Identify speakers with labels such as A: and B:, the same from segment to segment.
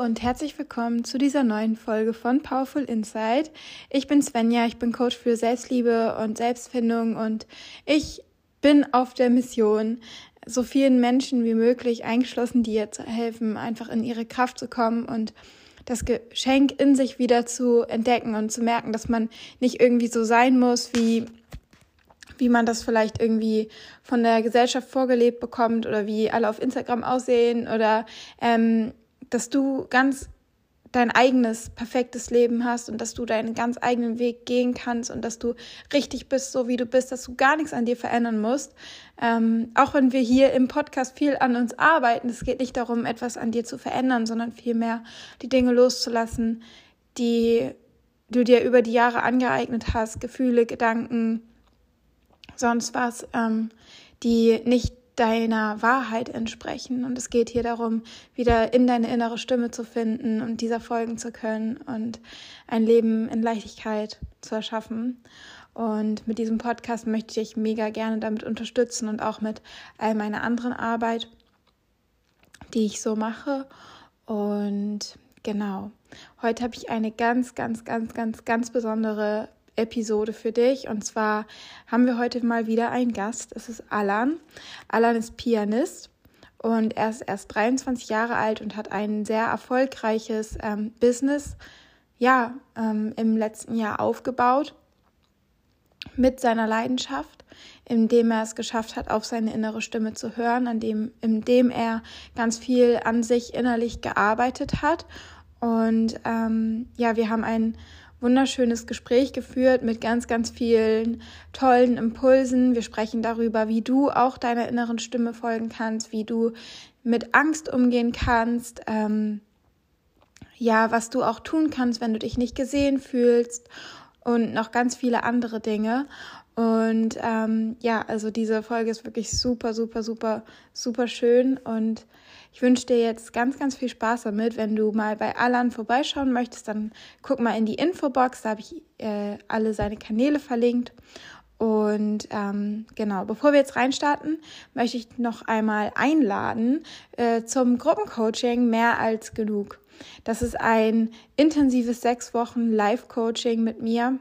A: und herzlich willkommen zu dieser neuen Folge von Powerful Insight. Ich bin Svenja, ich bin Coach für Selbstliebe und Selbstfindung und ich bin auf der Mission, so vielen Menschen wie möglich, eingeschlossen dir zu helfen, einfach in ihre Kraft zu kommen und das Geschenk in sich wieder zu entdecken und zu merken, dass man nicht irgendwie so sein muss, wie wie man das vielleicht irgendwie von der Gesellschaft vorgelebt bekommt oder wie alle auf Instagram aussehen oder ähm, dass du ganz dein eigenes perfektes Leben hast und dass du deinen ganz eigenen Weg gehen kannst und dass du richtig bist, so wie du bist, dass du gar nichts an dir verändern musst. Ähm, auch wenn wir hier im Podcast viel an uns arbeiten, es geht nicht darum, etwas an dir zu verändern, sondern vielmehr die Dinge loszulassen, die du dir über die Jahre angeeignet hast, Gefühle, Gedanken, sonst was, ähm, die nicht deiner Wahrheit entsprechen. Und es geht hier darum, wieder in deine innere Stimme zu finden und dieser folgen zu können und ein Leben in Leichtigkeit zu erschaffen. Und mit diesem Podcast möchte ich dich mega gerne damit unterstützen und auch mit all meiner anderen Arbeit, die ich so mache. Und genau, heute habe ich eine ganz, ganz, ganz, ganz, ganz besondere Episode für dich. Und zwar haben wir heute mal wieder einen Gast. Es ist Alan. Alan ist Pianist und er ist erst 23 Jahre alt und hat ein sehr erfolgreiches ähm, Business ja, ähm, im letzten Jahr aufgebaut mit seiner Leidenschaft, indem er es geschafft hat, auf seine innere Stimme zu hören, an dem, indem er ganz viel an sich innerlich gearbeitet hat. Und ähm, ja, wir haben ein wunderschönes Gespräch geführt mit ganz, ganz vielen tollen Impulsen. Wir sprechen darüber, wie du auch deiner inneren Stimme folgen kannst, wie du mit Angst umgehen kannst, ähm, ja, was du auch tun kannst, wenn du dich nicht gesehen fühlst und noch ganz viele andere Dinge. Und ähm, ja, also diese Folge ist wirklich super, super, super, super schön und ich wünsche dir jetzt ganz, ganz viel Spaß damit. Wenn du mal bei Alan vorbeischauen möchtest, dann guck mal in die Infobox, da habe ich äh, alle seine Kanäle verlinkt. Und ähm, genau, bevor wir jetzt reinstarten, möchte ich noch einmal einladen äh, zum Gruppencoaching Mehr als genug. Das ist ein intensives sechs Wochen Live-Coaching mit mir,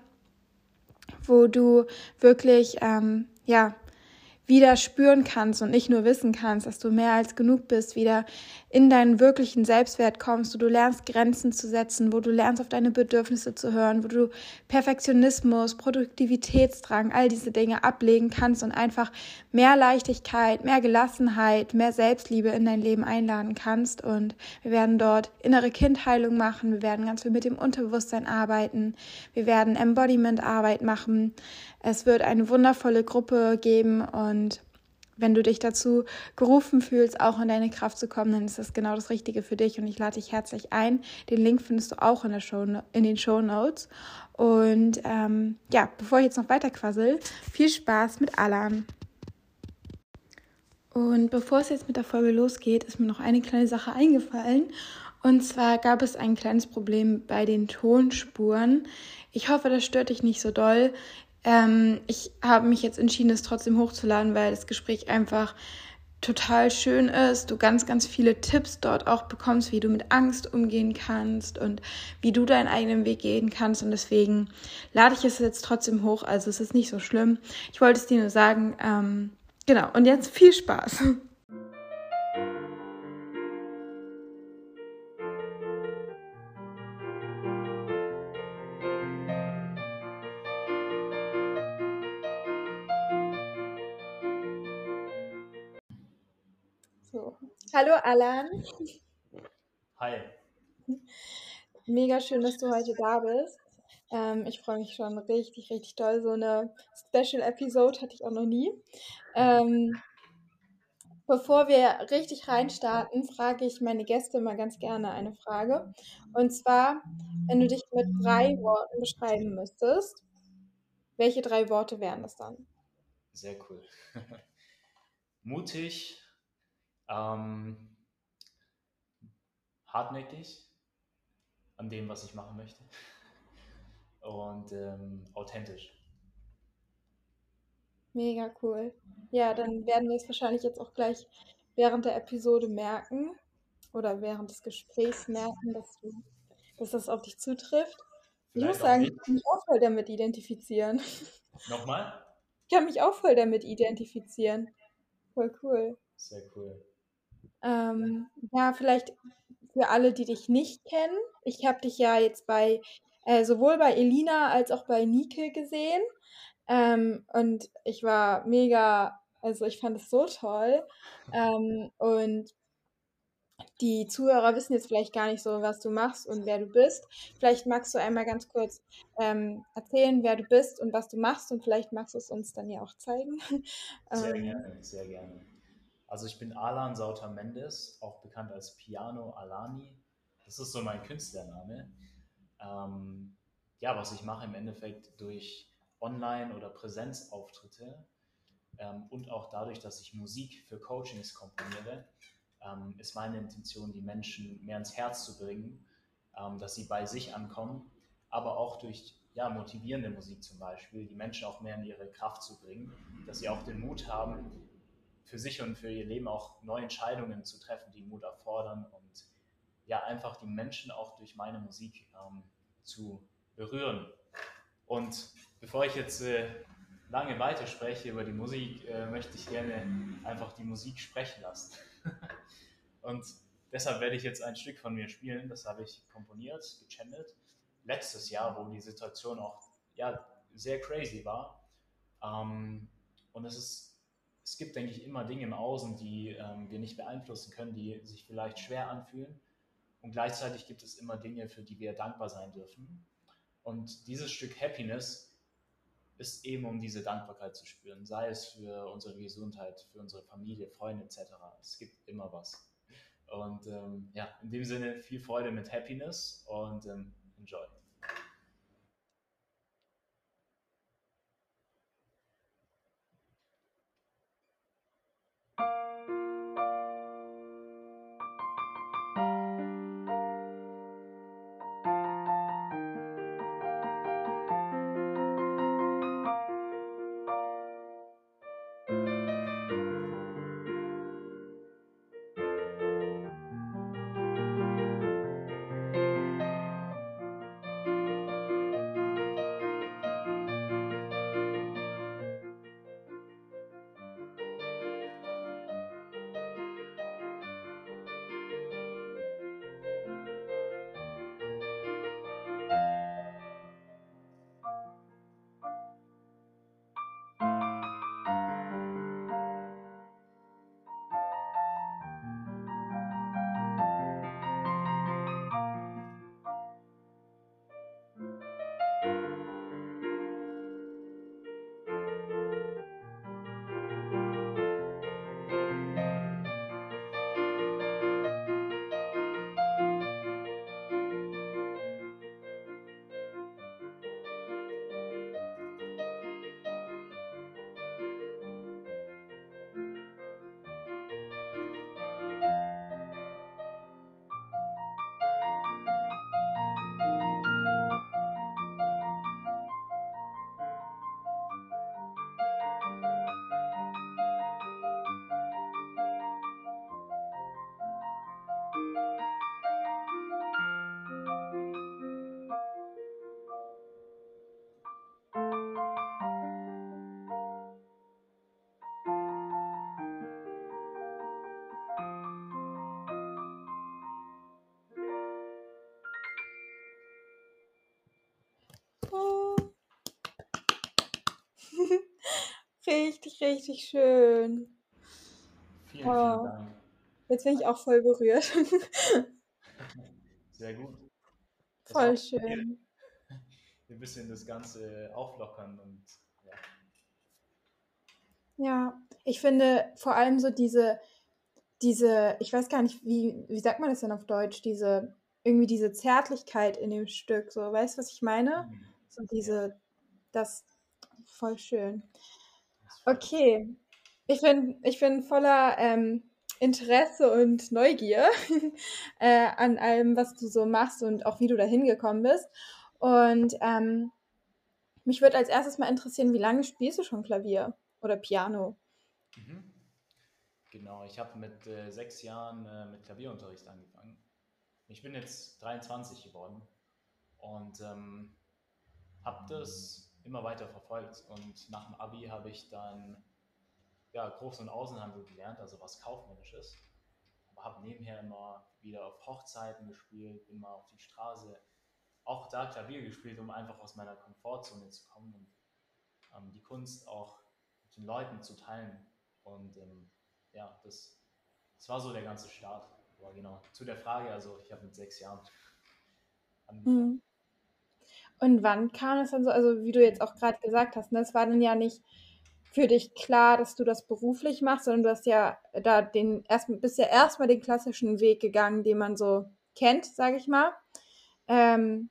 A: wo du wirklich ähm, ja wieder spüren kannst und nicht nur wissen kannst, dass du mehr als genug bist, wieder in deinen wirklichen Selbstwert kommst, wo du lernst, Grenzen zu setzen, wo du lernst, auf deine Bedürfnisse zu hören, wo du Perfektionismus, Produktivitätsdrang, all diese Dinge ablegen kannst und einfach mehr Leichtigkeit, mehr Gelassenheit, mehr Selbstliebe in dein Leben einladen kannst. Und wir werden dort innere Kindheilung machen, wir werden ganz viel mit dem Unterbewusstsein arbeiten, wir werden Embodiment-Arbeit machen. Es wird eine wundervolle Gruppe geben und wenn du dich dazu gerufen fühlst, auch in deine Kraft zu kommen, dann ist das genau das Richtige für dich und ich lade dich herzlich ein. Den Link findest du auch in, der Show, in den Show Notes. Und ähm, ja, bevor ich jetzt noch weiter quassel, viel Spaß mit Alan. Und bevor es jetzt mit der Folge losgeht, ist mir noch eine kleine Sache eingefallen. Und zwar gab es ein kleines Problem bei den Tonspuren. Ich hoffe, das stört dich nicht so doll. Ähm, ich habe mich jetzt entschieden, es trotzdem hochzuladen, weil das Gespräch einfach total schön ist, du ganz, ganz viele Tipps dort auch bekommst, wie du mit Angst umgehen kannst und wie du deinen eigenen Weg gehen kannst. Und deswegen lade ich es jetzt trotzdem hoch. Also es ist nicht so schlimm. Ich wollte es dir nur sagen. Ähm, genau. Und jetzt viel Spaß. Hallo Alan.
B: Hi.
A: Mega schön, dass du heute da bist. Ähm, ich freue mich schon richtig, richtig toll. So eine Special-Episode hatte ich auch noch nie. Ähm, bevor wir richtig reinstarten, frage ich meine Gäste mal ganz gerne eine Frage. Und zwar, wenn du dich mit drei Worten beschreiben müsstest, welche drei Worte wären das dann?
B: Sehr cool. Mutig, ähm, hartnäckig an dem, was ich machen möchte. Und ähm, authentisch.
A: Mega cool. Ja, dann werden wir es wahrscheinlich jetzt auch gleich während der Episode merken. oder während des Gesprächs merken, dass, du, dass das auf dich zutrifft. Ich muss sagen, ich kann mich auch voll damit identifizieren.
B: Nochmal?
A: Ich kann mich auch voll damit identifizieren. Voll cool.
B: Sehr cool.
A: Ähm, ja, vielleicht für alle, die dich nicht kennen. Ich habe dich ja jetzt bei äh, sowohl bei Elina als auch bei Nike gesehen. Ähm, und ich war mega, also ich fand es so toll. Ähm, und die Zuhörer wissen jetzt vielleicht gar nicht so, was du machst und wer du bist. Vielleicht magst du einmal ganz kurz ähm, erzählen, wer du bist und was du machst und vielleicht magst du es uns dann ja auch zeigen.
B: Sehr ähm, gerne, sehr gerne. Also ich bin Alan Sauter Mendes, auch bekannt als Piano Alani. Das ist so mein Künstlername. Ähm, ja, was ich mache im Endeffekt durch Online- oder Präsenzauftritte ähm, und auch dadurch, dass ich Musik für Coachings komponiere, ähm, ist meine Intention, die Menschen mehr ins Herz zu bringen, ähm, dass sie bei sich ankommen, aber auch durch ja, motivierende Musik zum Beispiel, die Menschen auch mehr in ihre Kraft zu bringen, dass sie auch den Mut haben, für sich und für ihr Leben auch neue Entscheidungen zu treffen, die Mut erfordern und ja, einfach die Menschen auch durch meine Musik ähm, zu berühren. Und bevor ich jetzt äh, lange weiterspreche über die Musik, äh, möchte ich gerne einfach die Musik sprechen lassen. und deshalb werde ich jetzt ein Stück von mir spielen, das habe ich komponiert, gechannelt, letztes Jahr, wo die Situation auch ja, sehr crazy war. Ähm, und es ist es gibt, denke ich, immer Dinge im Außen, die ähm, wir nicht beeinflussen können, die sich vielleicht schwer anfühlen. Und gleichzeitig gibt es immer Dinge, für die wir dankbar sein dürfen. Und dieses Stück Happiness ist eben, um diese Dankbarkeit zu spüren, sei es für unsere Gesundheit, für unsere Familie, Freunde etc. Es gibt immer was. Und ähm, ja, in dem Sinne viel Freude mit Happiness und ähm, enjoy.
A: Richtig, richtig schön.
B: Vielen, oh. vielen Dank.
A: Jetzt bin ich auch voll berührt.
B: Sehr gut.
A: Das voll schön.
B: Ein bisschen das Ganze auflockern und ja.
A: Ja, ich finde vor allem so diese, diese, ich weiß gar nicht, wie, wie sagt man das denn auf Deutsch, diese, irgendwie diese Zärtlichkeit in dem Stück, so, weißt du, was ich meine? Mhm. So diese, das, voll schön. Okay, ich bin, ich bin voller ähm, Interesse und Neugier äh, an allem, was du so machst und auch wie du da hingekommen bist. Und ähm, mich würde als erstes mal interessieren, wie lange spielst du schon Klavier oder Piano?
B: Mhm. Genau, ich habe mit äh, sechs Jahren äh, mit Klavierunterricht angefangen. Ich bin jetzt 23 geworden und ähm, habe das immer weiter verfolgt. Und nach dem Abi habe ich dann ja, Groß- und Außenhandel gelernt, also was Kaufmännisches. Aber habe nebenher immer wieder auf Hochzeiten gespielt, bin mal auf die Straße, auch da Klavier gespielt, um einfach aus meiner Komfortzone zu kommen und ähm, die Kunst auch mit den Leuten zu teilen. Und ähm, ja, das, das war so der ganze Start. Aber genau, zu der Frage, also ich habe mit sechs Jahren
A: angefangen. Mhm. Und wann kam es dann so, also wie du jetzt auch gerade gesagt hast, ne, es war dann ja nicht für dich klar, dass du das beruflich machst, sondern du hast ja da den erst, bist ja erstmal den klassischen Weg gegangen, den man so kennt, sage ich mal. Ähm,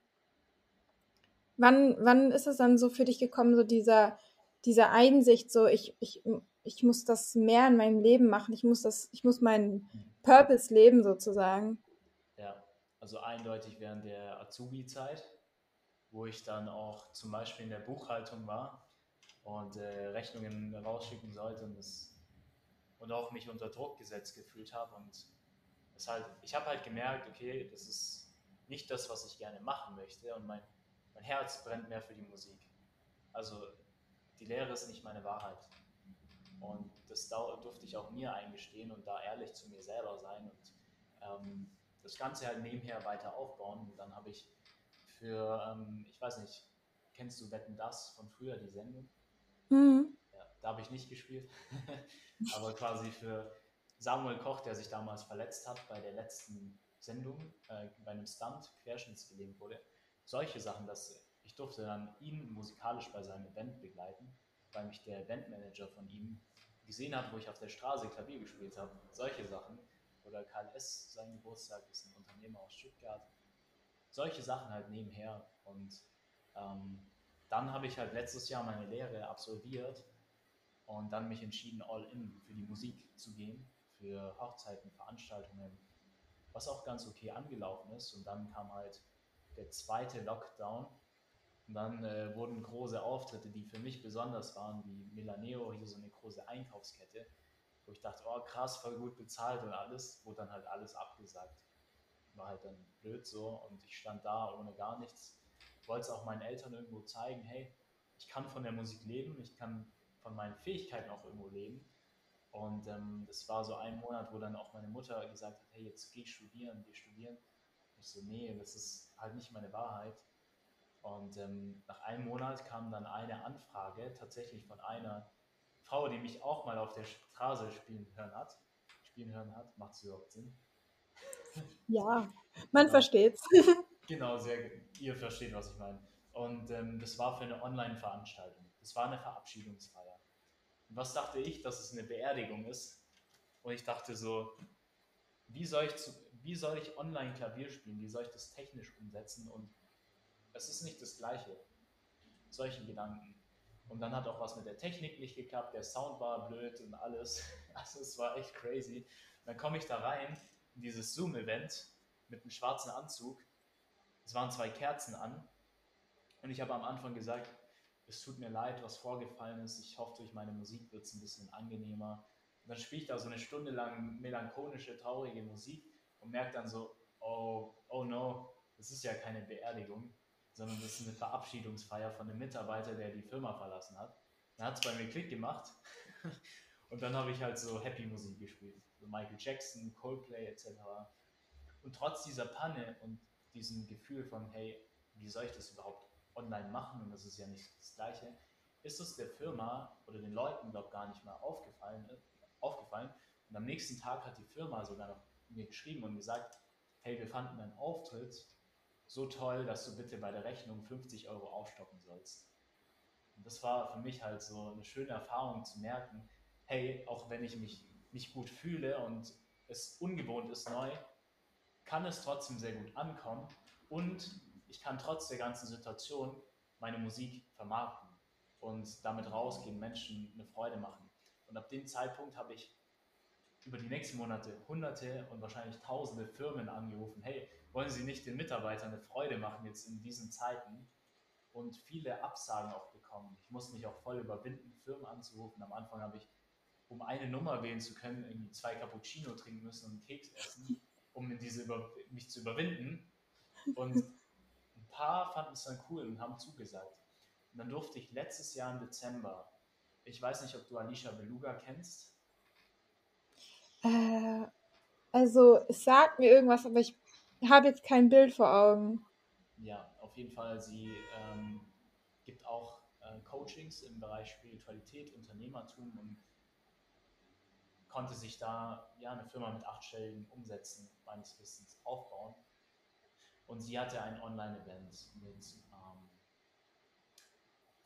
A: wann, wann ist es dann so für dich gekommen, so dieser, diese Einsicht, so ich, ich, ich muss das mehr in meinem Leben machen, ich muss das, ich muss meinen Purpose leben sozusagen?
B: Ja, also eindeutig während der Azubi-Zeit, wo ich dann auch zum Beispiel in der Buchhaltung war und äh, Rechnungen rausschicken sollte und, das, und auch mich unter Druck gesetzt gefühlt habe. Und es halt, ich habe halt gemerkt, okay, das ist nicht das, was ich gerne machen möchte und mein, mein Herz brennt mehr für die Musik. Also die Lehre ist nicht meine Wahrheit. Und das durfte ich auch mir eingestehen und da ehrlich zu mir selber sein und ähm, das Ganze halt nebenher weiter aufbauen. Und dann habe ich für, ähm, ich weiß nicht, kennst du Wetten das von früher, die Sendung? Mhm. Ja, da habe ich nicht gespielt. Aber quasi für Samuel Koch, der sich damals verletzt hat bei der letzten Sendung, äh, bei einem Stunt querschnittsgelähmt wurde. Solche Sachen, dass ich durfte dann ihn musikalisch bei seinem Event begleiten, weil mich der Eventmanager von ihm gesehen hat, wo ich auf der Straße Klavier gespielt habe. Solche Sachen. Oder Karl S., sein Geburtstag, ist ein Unternehmer aus Stuttgart. Solche Sachen halt nebenher. Und ähm, dann habe ich halt letztes Jahr meine Lehre absolviert und dann mich entschieden, all in für die Musik zu gehen, für Hochzeiten, Veranstaltungen, was auch ganz okay angelaufen ist. Und dann kam halt der zweite Lockdown. Und dann äh, wurden große Auftritte, die für mich besonders waren, wie Milaneo, hier so eine große Einkaufskette, wo ich dachte, oh krass, voll gut bezahlt und alles, wurde dann halt alles abgesagt. War halt dann blöd so und ich stand da ohne gar nichts wollte es auch meinen Eltern irgendwo zeigen, hey, ich kann von der Musik leben, ich kann von meinen Fähigkeiten auch irgendwo leben. Und ähm, das war so ein Monat, wo dann auch meine Mutter gesagt hat, hey, jetzt geh studieren, geh studieren. Ich so, nee, das ist halt nicht meine Wahrheit. Und ähm, nach einem Monat kam dann eine Anfrage tatsächlich von einer Frau, die mich auch mal auf der Straße spielen hören hat. Spielen hören hat, macht es überhaupt Sinn?
A: Ja, man genau. versteht's.
B: Genau, sehr, ihr versteht, was ich meine. Und ähm, das war für eine Online-Veranstaltung. Das war eine Verabschiedungsfeier. Und was dachte ich, dass es eine Beerdigung ist? Und ich dachte so, wie soll ich, zu, wie soll ich online Klavier spielen? Wie soll ich das technisch umsetzen? Und es ist nicht das Gleiche. Solchen Gedanken. Und dann hat auch was mit der Technik nicht geklappt, der Sound war blöd und alles. Also es war echt crazy. dann komme ich da rein in dieses Zoom-Event mit einem schwarzen Anzug es waren zwei Kerzen an und ich habe am Anfang gesagt, es tut mir leid, was vorgefallen ist. Ich hoffe, durch meine Musik wird es ein bisschen angenehmer. Und dann spiele ich da so eine Stunde lang melancholische, traurige Musik und merke dann so, oh, oh no, das ist ja keine Beerdigung, sondern das ist eine Verabschiedungsfeier von einem Mitarbeiter, der die Firma verlassen hat. Dann hat es bei mir Klick gemacht und dann habe ich halt so Happy Musik gespielt. So Michael Jackson, Coldplay etc. Und trotz dieser Panne und diesem Gefühl von, hey, wie soll ich das überhaupt online machen und das ist ja nicht das Gleiche, ist es der Firma oder den Leuten, glaube ich, gar nicht mal aufgefallen, äh, aufgefallen. Und am nächsten Tag hat die Firma sogar noch mir geschrieben und gesagt, hey, wir fanden deinen Auftritt so toll, dass du bitte bei der Rechnung 50 Euro aufstocken sollst. Und das war für mich halt so eine schöne Erfahrung zu merken, hey, auch wenn ich mich nicht gut fühle und es ungewohnt ist neu, kann es trotzdem sehr gut ankommen und ich kann trotz der ganzen Situation meine Musik vermarkten und damit rausgehen, Menschen eine Freude machen. Und ab dem Zeitpunkt habe ich über die nächsten Monate hunderte und wahrscheinlich tausende Firmen angerufen, hey, wollen Sie nicht den Mitarbeitern eine Freude machen jetzt in diesen Zeiten? Und viele Absagen auch bekommen. Ich musste mich auch voll überwinden, Firmen anzurufen. Am Anfang habe ich um eine Nummer wählen zu können, irgendwie zwei Cappuccino trinken müssen und einen Keks essen, um in diese über mich zu überwinden. Und ein paar fanden es dann cool und haben zugesagt. Und dann durfte ich letztes Jahr im Dezember, ich weiß nicht, ob du Alicia Beluga kennst.
A: Äh, also es sagt mir irgendwas, aber ich habe jetzt kein Bild vor Augen.
B: Ja, auf jeden Fall. Sie ähm, gibt auch äh, Coachings im Bereich Spiritualität, Unternehmertum und konnte sich da ja eine Firma mit achtstelligen Umsätzen meines Wissens aufbauen. Und sie hatte ein Online-Event mit ähm,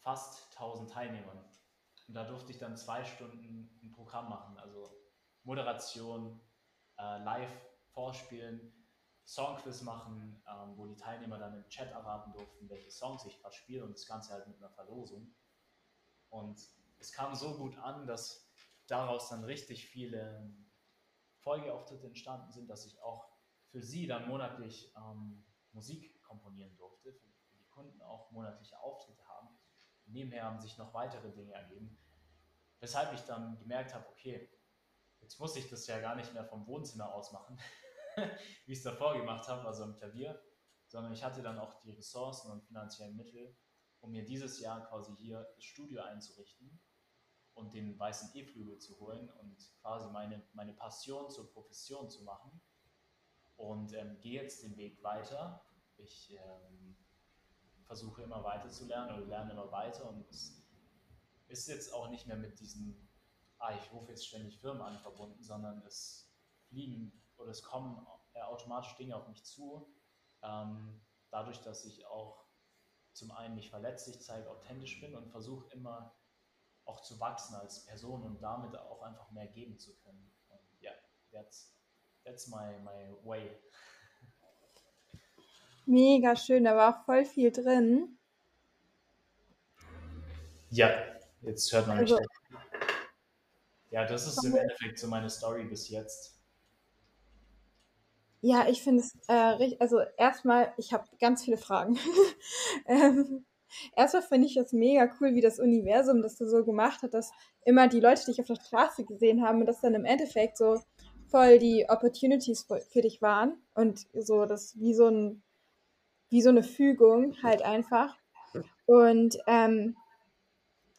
B: fast 1000 Teilnehmern. Und da durfte ich dann zwei Stunden ein Programm machen, also Moderation, äh, live vorspielen, Songquiz machen, ähm, wo die Teilnehmer dann im Chat erraten durften, welche Songs ich gerade spiele und das Ganze halt mit einer Verlosung. Und es kam so gut an, dass daraus dann richtig viele Folgeauftritte entstanden sind, dass ich auch für sie dann monatlich ähm, Musik komponieren durfte, für, für, die Kunden auch monatliche Auftritte haben. nebenher haben sich noch weitere Dinge ergeben, weshalb ich dann gemerkt habe, okay, jetzt muss ich das ja gar nicht mehr vom Wohnzimmer aus machen, wie ich es davor gemacht habe, also am Klavier, sondern ich hatte dann auch die Ressourcen und finanziellen Mittel, um mir dieses Jahr quasi hier das Studio einzurichten und den weißen E-Flügel zu holen und quasi meine, meine Passion zur Profession zu machen. Und ähm, gehe jetzt den Weg weiter. Ich ähm, versuche immer weiter zu lernen oder lerne immer weiter und es ist jetzt auch nicht mehr mit diesen, ah, ich rufe jetzt ständig Firmen an verbunden, sondern es fliegen oder es kommen automatisch Dinge auf mich zu, ähm, dadurch, dass ich auch zum einen mich verletzlich zeige, authentisch bin und versuche immer auch zu wachsen als Person und damit auch einfach mehr geben zu können. Und ja, yeah, that's, that's my, my way.
A: Mega schön, da war auch voll viel drin.
B: Ja, jetzt hört man also, mich. Ja, das ist im Endeffekt so meine Story bis jetzt.
A: Ja, ich finde es, äh, also erstmal, ich habe ganz viele Fragen. ähm, erstmal finde ich es mega cool, wie das Universum das so gemacht hat, dass immer die Leute dich auf der Straße gesehen haben und das dann im Endeffekt so voll die Opportunities für dich waren und so das wie so ein wie so eine Fügung halt einfach. Und ähm,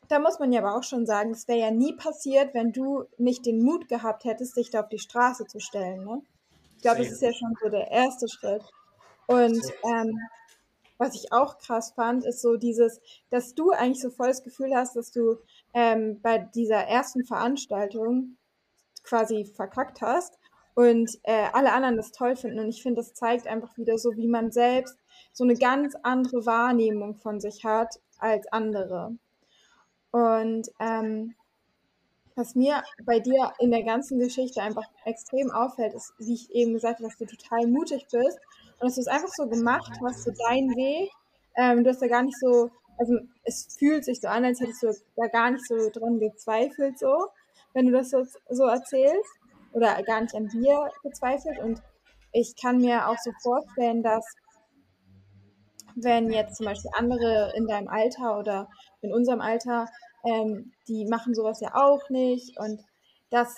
A: da muss man ja aber auch schon sagen, es wäre ja nie passiert, wenn du nicht den Mut gehabt hättest, dich da auf die Straße zu stellen. Ne? glaube, das ist ja schon so der erste Schritt. Und ähm, was ich auch krass fand, ist so dieses, dass du eigentlich so voll das Gefühl hast, dass du ähm, bei dieser ersten Veranstaltung quasi verkackt hast und äh, alle anderen das toll finden. Und ich finde, das zeigt einfach wieder so, wie man selbst so eine ganz andere Wahrnehmung von sich hat als andere. Und ähm, was mir bei dir in der ganzen Geschichte einfach extrem auffällt, ist, wie ich eben gesagt habe, dass du total mutig bist und es einfach so gemacht hast, so dein Weg. Ähm, du hast da gar nicht so, also es fühlt sich so an, als hättest du da gar nicht so dran gezweifelt, so, wenn du das so, so erzählst oder gar nicht an dir gezweifelt. Und ich kann mir auch so vorstellen, dass wenn jetzt zum Beispiel andere in deinem Alter oder in unserem Alter ähm, die machen sowas ja auch nicht und dass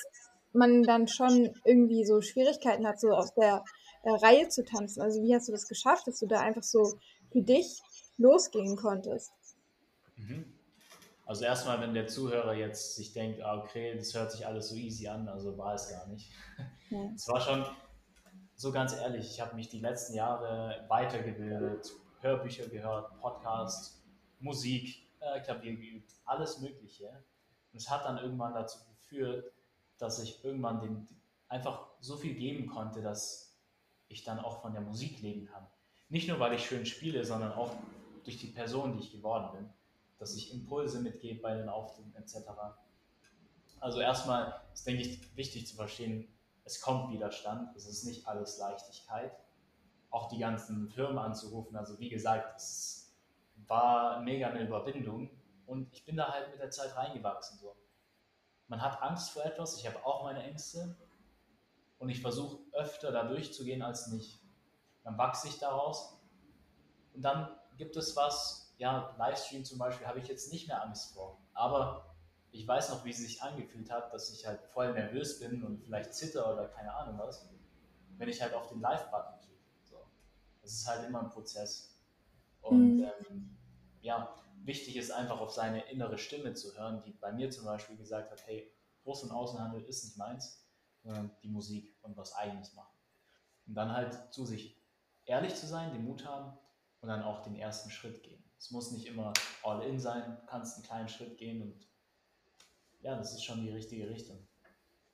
A: man dann schon irgendwie so Schwierigkeiten hat, so aus der äh, Reihe zu tanzen. Also wie hast du das geschafft, dass du da einfach so für dich losgehen konntest?
B: Mhm. Also erstmal, wenn der Zuhörer jetzt sich denkt, ah, okay, das hört sich alles so easy an, also war es gar nicht. Es ja. war schon, so ganz ehrlich, ich habe mich die letzten Jahre weitergebildet, Hörbücher gehört, Podcast, Musik, äh, Klavier geübt, alles Mögliche. Und es hat dann irgendwann dazu geführt, dass ich irgendwann den, einfach so viel geben konnte, dass ich dann auch von der Musik leben kann. Nicht nur, weil ich schön spiele, sondern auch durch die Person, die ich geworden bin, dass ich Impulse mitgebe bei den Auftritten etc. Also erstmal ist, denke ich, wichtig zu verstehen, es kommt Widerstand, es ist nicht alles Leichtigkeit. Auch die ganzen Firmen anzurufen, also wie gesagt, es war mega eine Überwindung und ich bin da halt mit der Zeit reingewachsen. So. Man hat Angst vor etwas, ich habe auch meine Ängste und ich versuche öfter da durchzugehen als nicht. Dann wachse ich daraus und dann gibt es was, ja, Livestream zum Beispiel habe ich jetzt nicht mehr Angst vor, aber ich weiß noch, wie es sich angefühlt hat, dass ich halt voll nervös bin und vielleicht zitter oder keine Ahnung was, wenn ich halt auf den Live-Button klicke. So. Das ist halt immer ein Prozess. Und mhm. ähm, ja, wichtig ist einfach auf seine innere Stimme zu hören, die bei mir zum Beispiel gesagt hat, hey, Groß- und Außenhandel ist nicht meins, sondern die Musik und was eigenes machen. Und dann halt zu sich ehrlich zu sein, den Mut haben und dann auch den ersten Schritt gehen. Es muss nicht immer all in sein, du kannst einen kleinen Schritt gehen und ja, das ist schon die richtige Richtung.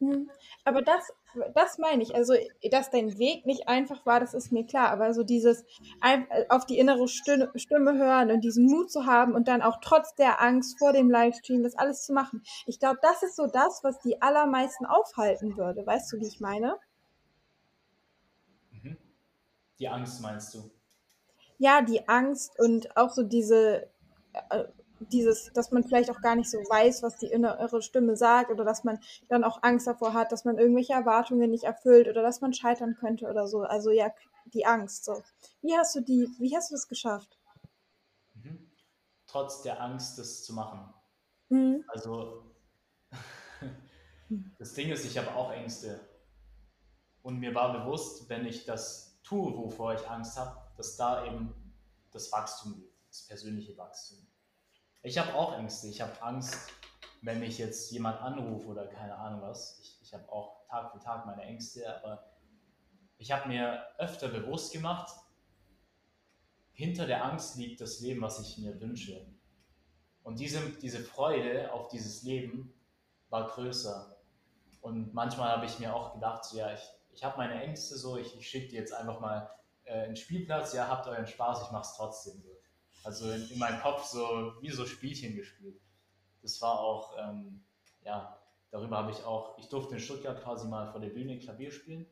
A: Hm. Aber das, das meine ich. Also, dass dein Weg nicht einfach war, das ist mir klar. Aber so dieses auf die innere Stimme, hören und diesen Mut zu haben und dann auch trotz der Angst vor dem Livestream das alles zu machen. Ich glaube, das ist so das, was die allermeisten aufhalten würde. Weißt du, wie ich meine?
B: Mhm. Die Angst meinst du?
A: Ja, die Angst und auch so diese äh, dieses, dass man vielleicht auch gar nicht so weiß, was die innere Stimme sagt oder dass man dann auch Angst davor hat, dass man irgendwelche Erwartungen nicht erfüllt oder dass man scheitern könnte oder so. Also ja, die Angst. So. Wie hast du die, wie hast du das geschafft?
B: Mhm. Trotz der Angst, das zu machen. Mhm. Also das Ding ist, ich habe auch Ängste. Und mir war bewusst, wenn ich das tue, wovor ich Angst habe, dass da eben das Wachstum liegt, das persönliche Wachstum. Ich habe auch Ängste. Ich habe Angst, wenn mich jetzt jemand anruft oder keine Ahnung was. Ich, ich habe auch Tag für Tag meine Ängste, aber ich habe mir öfter bewusst gemacht, hinter der Angst liegt das Leben, was ich mir wünsche. Und diese, diese Freude auf dieses Leben war größer. Und manchmal habe ich mir auch gedacht, so, ja, ich, ich habe meine Ängste so, ich, ich schicke die jetzt einfach mal äh, in den Spielplatz, ja, habt euren Spaß, ich mache es trotzdem so. Also in, in meinem Kopf so wie so Spielchen gespielt. Das war auch, ähm, ja, darüber habe ich auch, ich durfte in Stuttgart quasi mal vor der Bühne Klavier spielen.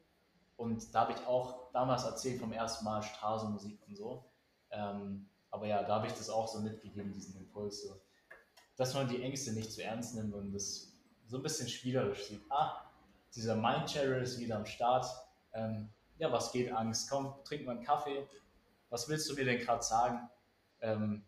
B: Und da habe ich auch damals erzählt vom ersten Mal Straßenmusik und so. Ähm, aber ja, da habe ich das auch so mitgegeben, diesen Impuls, so, dass man die Ängste nicht zu ernst nimmt und das so ein bisschen spielerisch sieht. Ah, dieser Mindshare ist wieder am Start. Ähm, ja, was geht Angst? Komm, trink mal einen Kaffee. Was willst du mir denn gerade sagen? Ähm,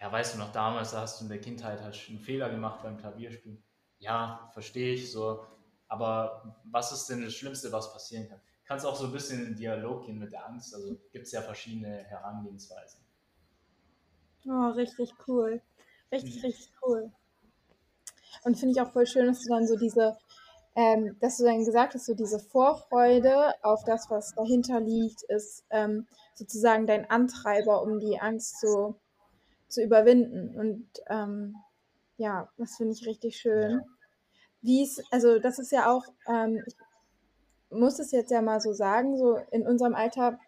B: ja, weißt du noch, damals da hast du in der Kindheit hast einen Fehler gemacht beim Klavierspielen. Ja, verstehe ich so. Aber was ist denn das Schlimmste, was passieren kann? Kannst auch so ein bisschen in Dialog gehen mit der Angst. Also gibt es ja verschiedene Herangehensweisen.
A: Oh, richtig cool. Richtig, mhm. richtig cool. Und finde ich auch voll schön, dass du dann so diese, ähm, dass du dann gesagt hast, so diese Vorfreude auf das, was dahinter liegt, ist ähm, sozusagen dein Antreiber, um die Angst zu, zu überwinden. Und ähm, ja, das finde ich richtig schön. Wie es, also das ist ja auch, ähm, ich muss es jetzt ja mal so sagen, so in unserem Alter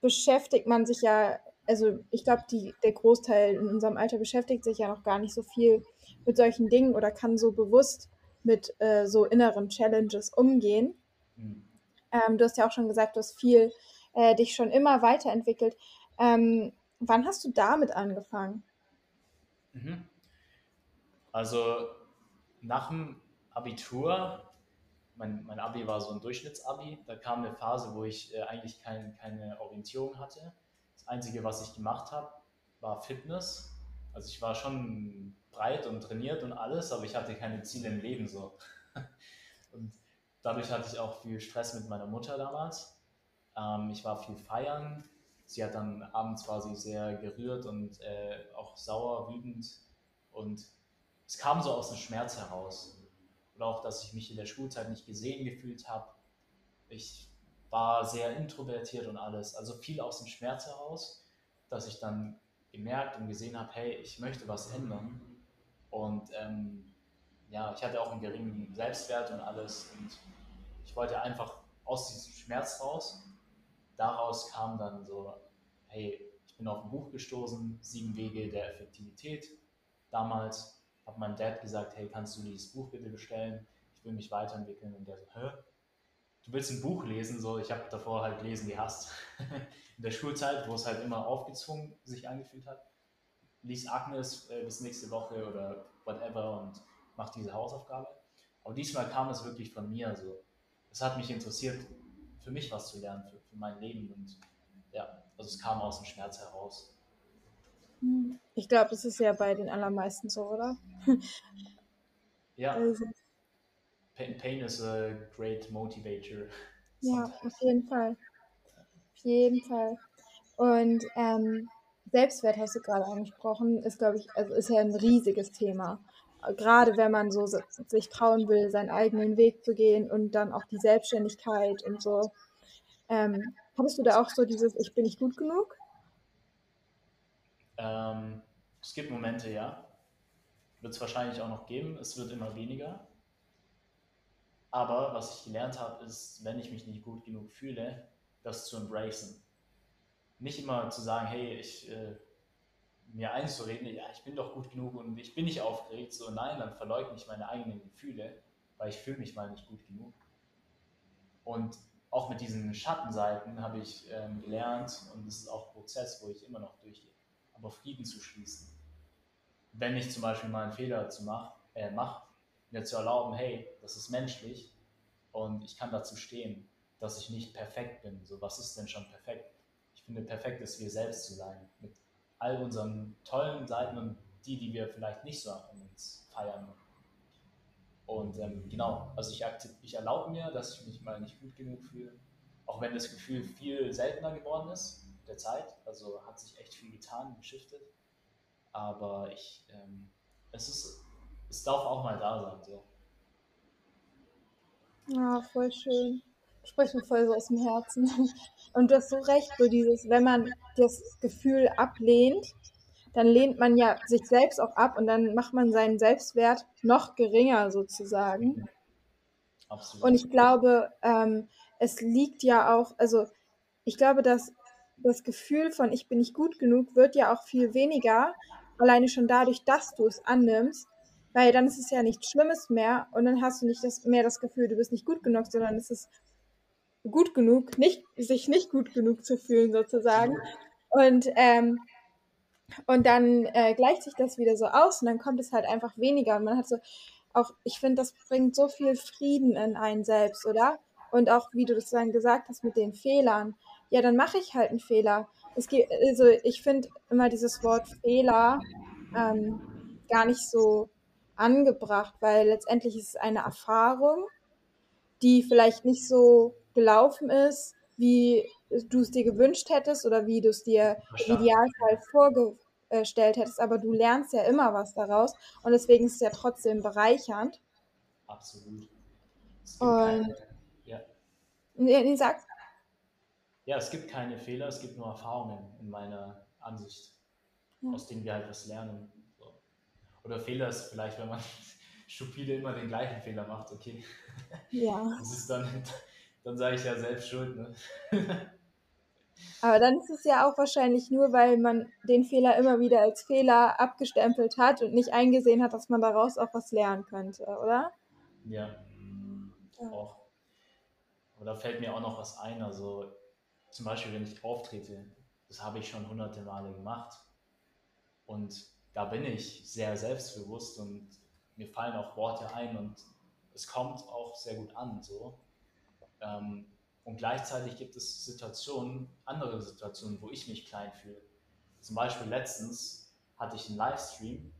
A: beschäftigt man sich ja, also ich glaube, der Großteil in unserem Alter beschäftigt sich ja noch gar nicht so viel mit solchen Dingen oder kann so bewusst mit äh, so inneren Challenges umgehen. Mhm. Ähm, du hast ja auch schon gesagt, du hast viel äh, dich schon immer weiterentwickelt. Ähm, wann hast du damit angefangen?
B: Mhm. Also nach dem Abitur, mein, mein Abi war so ein Durchschnittsabi, da kam eine Phase, wo ich äh, eigentlich kein, keine Orientierung hatte. Das Einzige, was ich gemacht habe, war Fitness. Also ich war schon breit und trainiert und alles, aber ich hatte keine Ziele im Leben so. Und dadurch hatte ich auch viel Stress mit meiner Mutter damals. Ähm, ich war viel feiern. Sie hat dann abends quasi sehr gerührt und äh, auch sauer, wütend. Und es kam so aus dem Schmerz heraus. Oder auch, dass ich mich in der Schulzeit nicht gesehen gefühlt habe. Ich war sehr introvertiert und alles. Also viel aus dem Schmerz heraus, dass ich dann gemerkt und gesehen habe, hey, ich möchte was ändern. Und ähm, ja, ich hatte auch einen geringen Selbstwert und alles. Und ich wollte einfach aus diesem Schmerz raus. Daraus kam dann so, hey, ich bin auf ein Buch gestoßen, Sieben Wege der Effektivität. Damals hat mein Dad gesagt, hey, kannst du dieses Buch bitte bestellen? Ich will mich weiterentwickeln. Und der so, hä? Du willst ein Buch lesen? So, ich habe davor halt Lesen gehasst. In der Schulzeit, wo es halt immer aufgezwungen sich angefühlt hat lies Agnes äh, bis nächste Woche oder whatever und mach diese Hausaufgabe. Aber diesmal kam es wirklich von mir. So. Es hat mich interessiert, für mich was zu lernen, für, für mein Leben. Und ja, also es kam aus dem Schmerz heraus.
A: Ich glaube, das ist ja bei den allermeisten so, oder?
B: Ja. Also. Pain, pain is a great motivator.
A: Ja, auf jeden Fall. Auf jeden Fall. Und ähm, Selbstwert hast du gerade angesprochen, ist, glaube ich, also ist ja ein riesiges Thema. Gerade wenn man so sich trauen will, seinen eigenen Weg zu gehen und dann auch die Selbstständigkeit und so. Ähm, hattest du da auch so dieses Ich bin nicht gut genug?
B: Ähm, es gibt Momente, ja. Wird es wahrscheinlich auch noch geben. Es wird immer weniger. Aber was ich gelernt habe, ist, wenn ich mich nicht gut genug fühle, das zu embracen. Nicht immer zu sagen, hey, ich, äh, mir einzureden, ja, ich bin doch gut genug und ich bin nicht aufgeregt. So, nein, dann verleugne ich meine eigenen Gefühle, weil ich fühle mich mal nicht gut genug. Und auch mit diesen Schattenseiten habe ich ähm, gelernt, und das ist auch ein Prozess, wo ich immer noch durchgehe, aber Frieden zu schließen. Wenn ich zum Beispiel mal einen Fehler zu mach, äh, mache, mir zu erlauben, hey, das ist menschlich und ich kann dazu stehen, dass ich nicht perfekt bin. So, was ist denn schon perfekt? Ich finde, perfekt ist wir selbst zu sein, mit all unseren tollen Seiten und die, die wir vielleicht nicht so an uns feiern. Und ähm, genau, also ich, ich erlaube mir, dass ich mich mal nicht gut genug fühle, auch wenn das Gefühl viel seltener geworden ist mit der Zeit. Also hat sich echt viel getan, geschiftet. Aber ich, ähm, es ist, es darf auch mal da sein. So.
A: Ja, voll schön. Spricht mir voll so aus dem Herzen. Und du hast so recht, so dieses, wenn man das Gefühl ablehnt, dann lehnt man ja sich selbst auch ab und dann macht man seinen Selbstwert noch geringer sozusagen. Absolut. Und ich glaube, ähm, es liegt ja auch, also ich glaube, dass das Gefühl von ich bin nicht gut genug wird ja auch viel weniger, alleine schon dadurch, dass du es annimmst, weil dann ist es ja nichts Schlimmes mehr und dann hast du nicht das, mehr das Gefühl, du bist nicht gut genug, sondern es ist gut genug, nicht, sich nicht gut genug zu fühlen sozusagen. Und, ähm, und dann äh, gleicht sich das wieder so aus und dann kommt es halt einfach weniger. Und man hat so, auch, ich finde, das bringt so viel Frieden in einen selbst, oder? Und auch, wie du das dann gesagt hast mit den Fehlern. Ja, dann mache ich halt einen Fehler. Es geht, also ich finde immer dieses Wort Fehler ähm, gar nicht so angebracht, weil letztendlich ist es eine Erfahrung, die vielleicht nicht so gelaufen ist, wie du es dir gewünscht hättest oder wie du es dir im Idealfall vorgestellt hättest, aber du lernst ja immer was daraus und deswegen ist es ja trotzdem bereichernd.
B: Absolut.
A: und keine, ja. Nee, nee, sag.
B: Ja, es gibt keine Fehler, es gibt nur Erfahrungen in meiner Ansicht, ja. aus denen wir halt was lernen. Oder Fehler ist vielleicht, wenn man stupide immer den gleichen Fehler macht, okay.
A: Ja.
B: Das ist dann dann sage ich ja selbst schuld. Ne?
A: Aber dann ist es ja auch wahrscheinlich nur, weil man den Fehler immer wieder als Fehler abgestempelt hat und nicht eingesehen hat, dass man daraus auch was lernen könnte, oder?
B: Ja, ja. auch. Aber da fällt mir auch noch was ein. Also zum Beispiel, wenn ich auftrete, das habe ich schon hunderte Male gemacht. Und da bin ich sehr selbstbewusst und mir fallen auch Worte ein und es kommt auch sehr gut an. So. Ähm, und gleichzeitig gibt es Situationen, andere Situationen, wo ich mich klein fühle. Zum Beispiel letztens hatte ich einen Livestream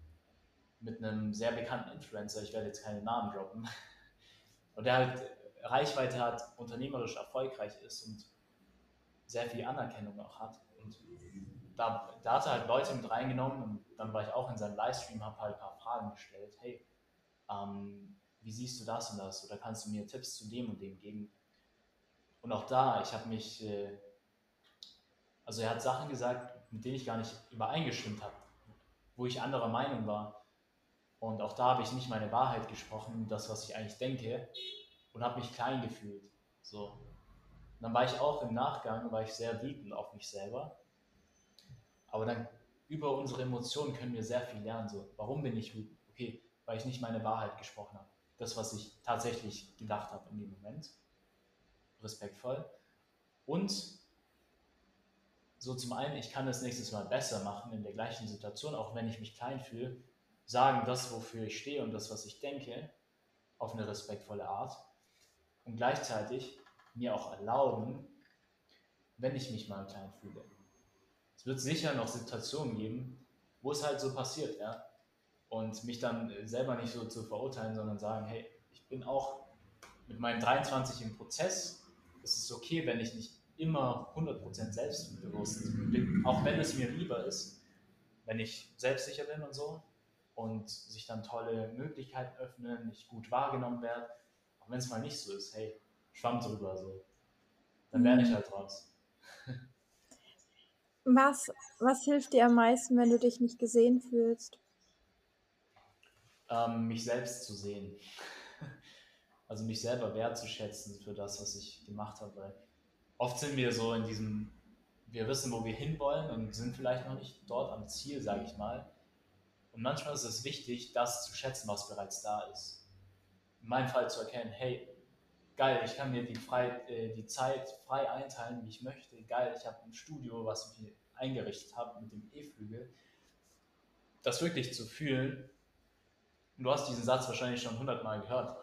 B: mit einem sehr bekannten Influencer, ich werde jetzt keine Namen droppen, und der halt Reichweite hat, unternehmerisch erfolgreich ist und sehr viel Anerkennung auch hat. Und da, da hat er halt Leute mit reingenommen und dann war ich auch in seinem Livestream, habe halt ein paar Fragen gestellt. Hey, ähm, wie siehst du das und das? Oder kannst du mir Tipps zu dem und dem geben? Und auch da, ich habe mich, äh, also er hat Sachen gesagt, mit denen ich gar nicht übereingestimmt habe, wo ich anderer Meinung war. Und auch da habe ich nicht meine Wahrheit gesprochen, das, was ich eigentlich denke, und habe mich klein gefühlt. So. Und dann war ich auch im Nachgang, war ich sehr wütend auf mich selber. Aber dann über unsere Emotionen können wir sehr viel lernen. So, warum bin ich wütend? Okay, weil ich nicht meine Wahrheit gesprochen habe. Das, was ich tatsächlich gedacht habe in dem Moment respektvoll. Und so zum einen, ich kann das nächstes Mal besser machen in der gleichen Situation, auch wenn ich mich klein fühle, sagen das, wofür ich stehe und das, was ich denke, auf eine respektvolle Art. Und gleichzeitig mir auch erlauben, wenn ich mich mal klein fühle. Es wird sicher noch Situationen geben, wo es halt so passiert, ja. Und mich dann selber nicht so zu verurteilen, sondern sagen, hey, ich bin auch mit meinen 23 im Prozess. Es ist okay, wenn ich nicht immer 100% selbstbewusst bin, auch wenn es mir lieber ist, wenn ich selbstsicher bin und so und sich dann tolle Möglichkeiten öffnen, ich gut wahrgenommen werde. Auch wenn es mal nicht so ist, hey, schwamm drüber so. Dann lerne ich mhm. halt raus.
A: Was, was hilft dir am meisten, wenn du dich nicht gesehen fühlst?
B: Ähm, mich selbst zu sehen. Also mich selber wertzuschätzen für das, was ich gemacht habe. Weil oft sind wir so in diesem, wir wissen, wo wir hinwollen und sind vielleicht noch nicht dort am Ziel, sage ich mal. Und manchmal ist es wichtig, das zu schätzen, was bereits da ist. In meinem Fall zu erkennen, hey, geil, ich kann mir die, frei, äh, die Zeit frei einteilen, wie ich möchte. Geil, ich habe ein Studio, was ich eingerichtet habe mit dem E-Flügel. Das wirklich zu fühlen. Du hast diesen Satz wahrscheinlich schon hundertmal gehört.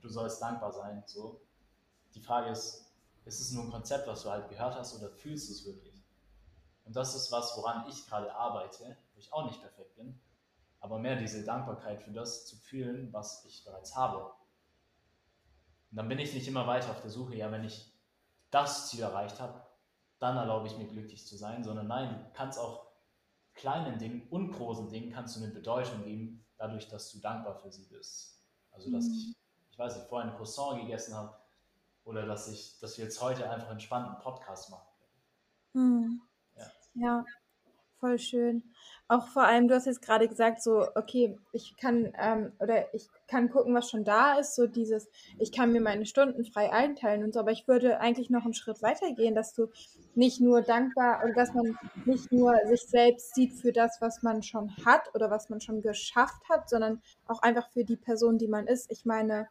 B: Du sollst dankbar sein. So. Die Frage ist, ist es nur ein Konzept, was du halt gehört hast, oder fühlst du es wirklich? Und das ist was, woran ich gerade arbeite, wo ich auch nicht perfekt bin, aber mehr diese Dankbarkeit für das zu fühlen, was ich bereits habe. Und dann bin ich nicht immer weiter auf der Suche, ja, wenn ich das Ziel erreicht habe, dann erlaube ich mir glücklich zu sein, sondern nein, du kannst auch kleinen Dingen und großen Dingen kannst du eine Bedeutung geben, dadurch, dass du dankbar für sie bist. Also, dass mhm. ich, ich weiß nicht, vorhin ein Croissant gegessen habe oder dass ich, dass wir jetzt heute einfach einen entspannten Podcast machen
A: können. Mhm. Ja. ja, voll schön. Auch vor allem, du hast jetzt gerade gesagt, so, okay, ich kann ähm, oder ich kann gucken, was schon da ist, so dieses, ich kann mir meine Stunden frei einteilen und so, aber ich würde eigentlich noch einen Schritt weiter gehen, dass du nicht nur dankbar oder dass man nicht nur sich selbst sieht für das, was man schon hat oder was man schon geschafft hat, sondern auch einfach für die Person, die man ist. Ich meine,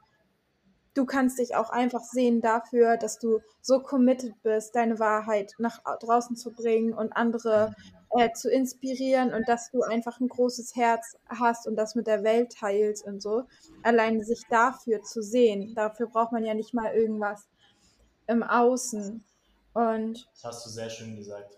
A: du kannst dich auch einfach sehen dafür, dass du so committed bist, deine Wahrheit nach draußen zu bringen und andere äh, zu inspirieren und dass du einfach ein großes Herz hast und das mit der Welt teilst und so. Allein sich dafür zu sehen, dafür braucht man ja nicht mal irgendwas im Außen. Und
B: das hast du sehr schön gesagt.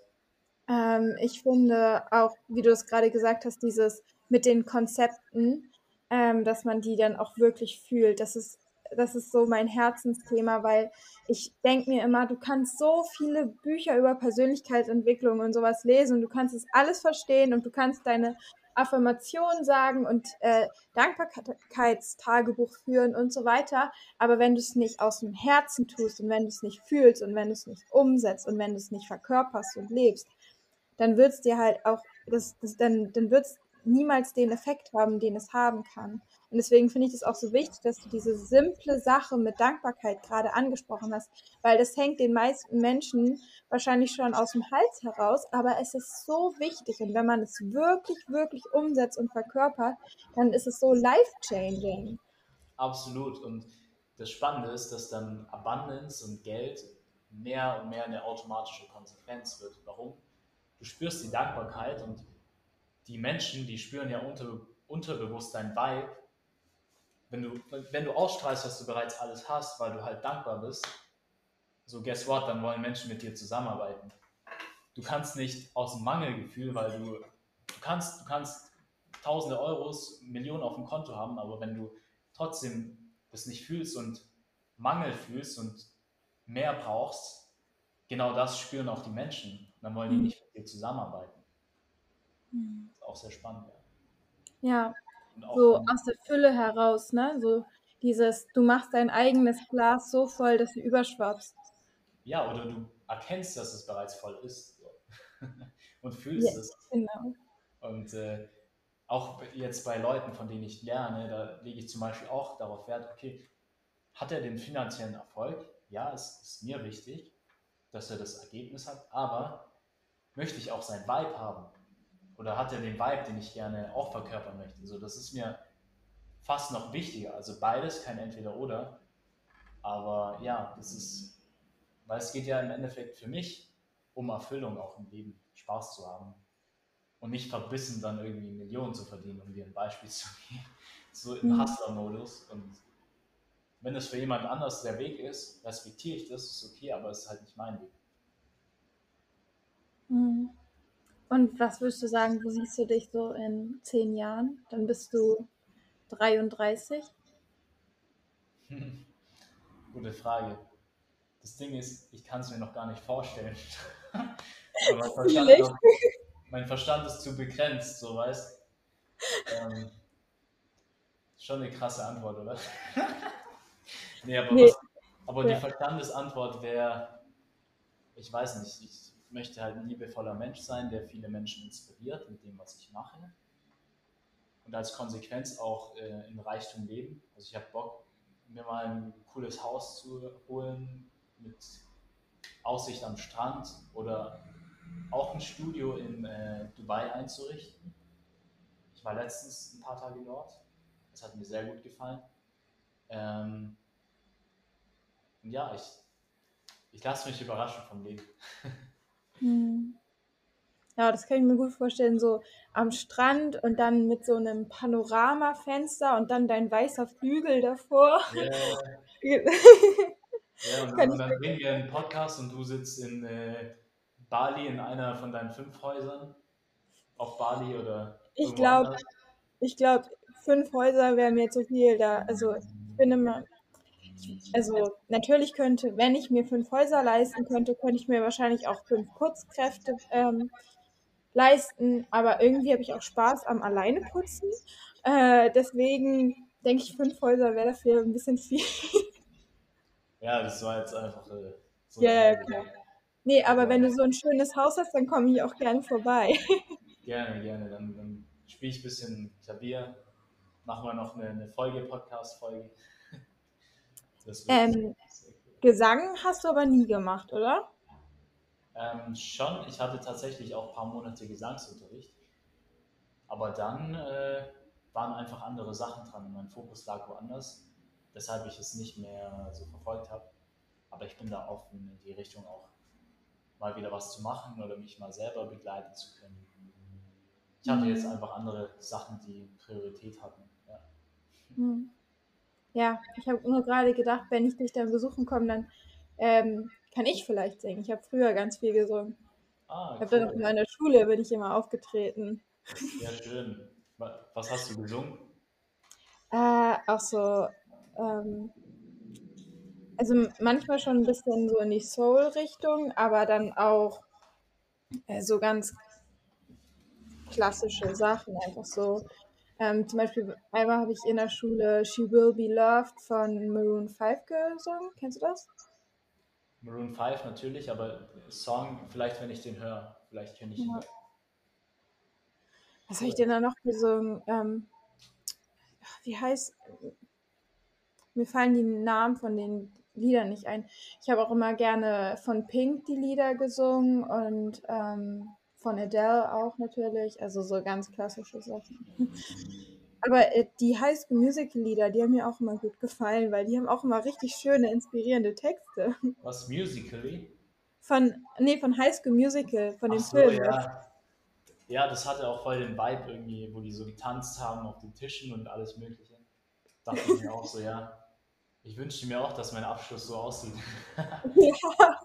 A: Ähm, ich finde auch, wie du es gerade gesagt hast, dieses mit den Konzepten, ähm, dass man die dann auch wirklich fühlt. Das ist das ist so mein Herzensthema, weil ich denke mir immer, du kannst so viele Bücher über Persönlichkeitsentwicklung und sowas lesen und du kannst es alles verstehen und du kannst deine Affirmationen sagen und äh, Dankbarkeitstagebuch führen und so weiter. Aber wenn du es nicht aus dem Herzen tust und wenn du es nicht fühlst und wenn du es nicht umsetzt und wenn du es nicht verkörperst und lebst, dann wird es dir halt auch, das, das, dann, dann wird es niemals den Effekt haben, den es haben kann. Und deswegen finde ich es auch so wichtig, dass du diese simple Sache mit Dankbarkeit gerade angesprochen hast, weil das hängt den meisten Menschen wahrscheinlich schon aus dem Hals heraus, aber es ist so wichtig und wenn man es wirklich, wirklich umsetzt und verkörpert, dann ist es so life-changing.
B: Absolut. Und das Spannende ist, dass dann Abundance und Geld mehr und mehr eine automatische Konsequenz wird. Warum? Du spürst die Dankbarkeit und die Menschen, die spüren ja unter, unterbewusst dein Vibe wenn du, wenn du ausstrahlst, dass du bereits alles hast, weil du halt dankbar bist, so guess what, dann wollen Menschen mit dir zusammenarbeiten. Du kannst nicht aus dem Mangelgefühl, weil du, du kannst, du kannst tausende Euros, Millionen auf dem Konto haben, aber wenn du trotzdem das nicht fühlst und Mangel fühlst und mehr brauchst, genau das spüren auch die Menschen. Dann wollen die mhm. nicht mit dir zusammenarbeiten. Mhm. Das ist auch sehr spannend.
A: Ja, ja so aus der Fülle heraus, ne? So dieses, du machst dein eigenes Glas so voll, dass du überschwappst.
B: Ja, oder du erkennst, dass es bereits voll ist und fühlst yes, es. Genau. Und äh, auch jetzt bei Leuten, von denen ich lerne, da lege ich zum Beispiel auch darauf Wert, okay, hat er den finanziellen Erfolg? Ja, es ist mir wichtig, dass er das Ergebnis hat, aber möchte ich auch sein Vibe haben? Oder hat er den Vibe, den ich gerne auch verkörpern möchte. So, das ist mir fast noch wichtiger. Also beides, kein Entweder-Oder. Aber ja, das ist, weil es geht ja im Endeffekt für mich um Erfüllung auch im Leben, Spaß zu haben. Und nicht verbissen dann irgendwie Millionen zu verdienen, um dir ein Beispiel zu geben. So im mhm. Hustler-Modus. Und wenn es für jemand anders der Weg ist, respektiere ich das, ist okay, aber es ist halt nicht mein Weg.
A: Mhm. Und was würdest du sagen, wo siehst du dich so in zehn Jahren? Dann bist du 33.
B: Gute Frage. Das Ding ist, ich kann es mir noch gar nicht vorstellen. mein, Verstand noch, mein, Verstand ist zu begrenzt, so weißt ähm, Schon eine krasse Antwort, oder? nee, aber, nee. Was, aber ja. die Verstandesantwort wäre, ich weiß nicht, ich möchte halt ein liebevoller Mensch sein, der viele Menschen inspiriert mit dem, was ich mache. Und als Konsequenz auch äh, in Reichtum leben. Also ich habe Bock, mir mal ein cooles Haus zu holen mit Aussicht am Strand oder auch ein Studio in äh, Dubai einzurichten. Ich war letztens ein paar Tage dort. Das hat mir sehr gut gefallen. Ähm, und ja, ich, ich lasse mich überraschen vom Leben.
A: Hm. Ja, das kann ich mir gut vorstellen, so am Strand und dann mit so einem Panoramafenster und dann dein weißer Flügel davor.
B: Yeah. ja, und dann, und dann bringen wir einen Podcast und du sitzt in äh, Bali in einer von deinen fünf Häusern. Auf Bali oder.
A: Ich glaube, ich glaube, fünf Häuser wäre mir zu viel da. Also ich bin immer also natürlich könnte, wenn ich mir fünf Häuser leisten könnte, könnte ich mir wahrscheinlich auch fünf Putzkräfte ähm, leisten. Aber irgendwie habe ich auch Spaß am Alleineputzen. Äh, deswegen denke ich, fünf Häuser wäre dafür ein bisschen viel.
B: Ja, das war jetzt einfach äh,
A: so. Ja, ja, klar. Nee, aber wenn du so ein schönes Haus hast, dann komme ich auch gerne vorbei.
B: Gerne, gerne. Dann, dann spiele ich ein bisschen Klavier, machen wir noch eine, eine Folge, Podcast-Folge.
A: Ähm, Gesang hast du aber nie gemacht, oder?
B: Ähm, schon, ich hatte tatsächlich auch ein paar Monate Gesangsunterricht. Aber dann äh, waren einfach andere Sachen dran. Mein Fokus lag woanders, weshalb ich es nicht mehr so verfolgt habe. Aber ich bin da offen in die Richtung auch mal wieder was zu machen oder mich mal selber begleiten zu können. Ich hatte jetzt einfach andere Sachen, die Priorität hatten. Ja.
A: Mhm. Ja, ich habe nur gerade gedacht, wenn ich dich dann besuchen komme, dann ähm, kann ich vielleicht singen. Ich habe früher ganz viel gesungen. Ah, ich habe dann auch in meiner Schule bin ich immer aufgetreten.
B: Ja, schön. Was hast du gesungen?
A: Äh, auch so, ähm, also manchmal schon ein bisschen so in die Soul-Richtung, aber dann auch äh, so ganz klassische Sachen, einfach so ähm, zum Beispiel einmal habe ich in der Schule She Will Be Loved von Maroon 5 gesungen. Kennst du das?
B: Maroon 5 natürlich, aber Song, vielleicht wenn ich den höre, vielleicht kenne ich ihn. Ja.
A: Was habe ich denn da noch gesungen? Ähm, wie heißt. Mir fallen die Namen von den Liedern nicht ein. Ich habe auch immer gerne von Pink die Lieder gesungen und ähm, von Adele auch natürlich, also so ganz klassische Sachen. Aber äh, die High School Musical Lieder, die haben mir auch immer gut gefallen, weil die haben auch immer richtig schöne, inspirierende Texte.
B: Was, Musically?
A: Von, nee, von High School Musical, von dem so, Film.
B: Ja. ja, das hatte auch voll den Vibe irgendwie, wo die so getanzt haben auf den Tischen und alles mögliche. Dachte ich mir auch so, ja, ich wünschte mir auch, dass mein Abschluss so aussieht.
A: ja,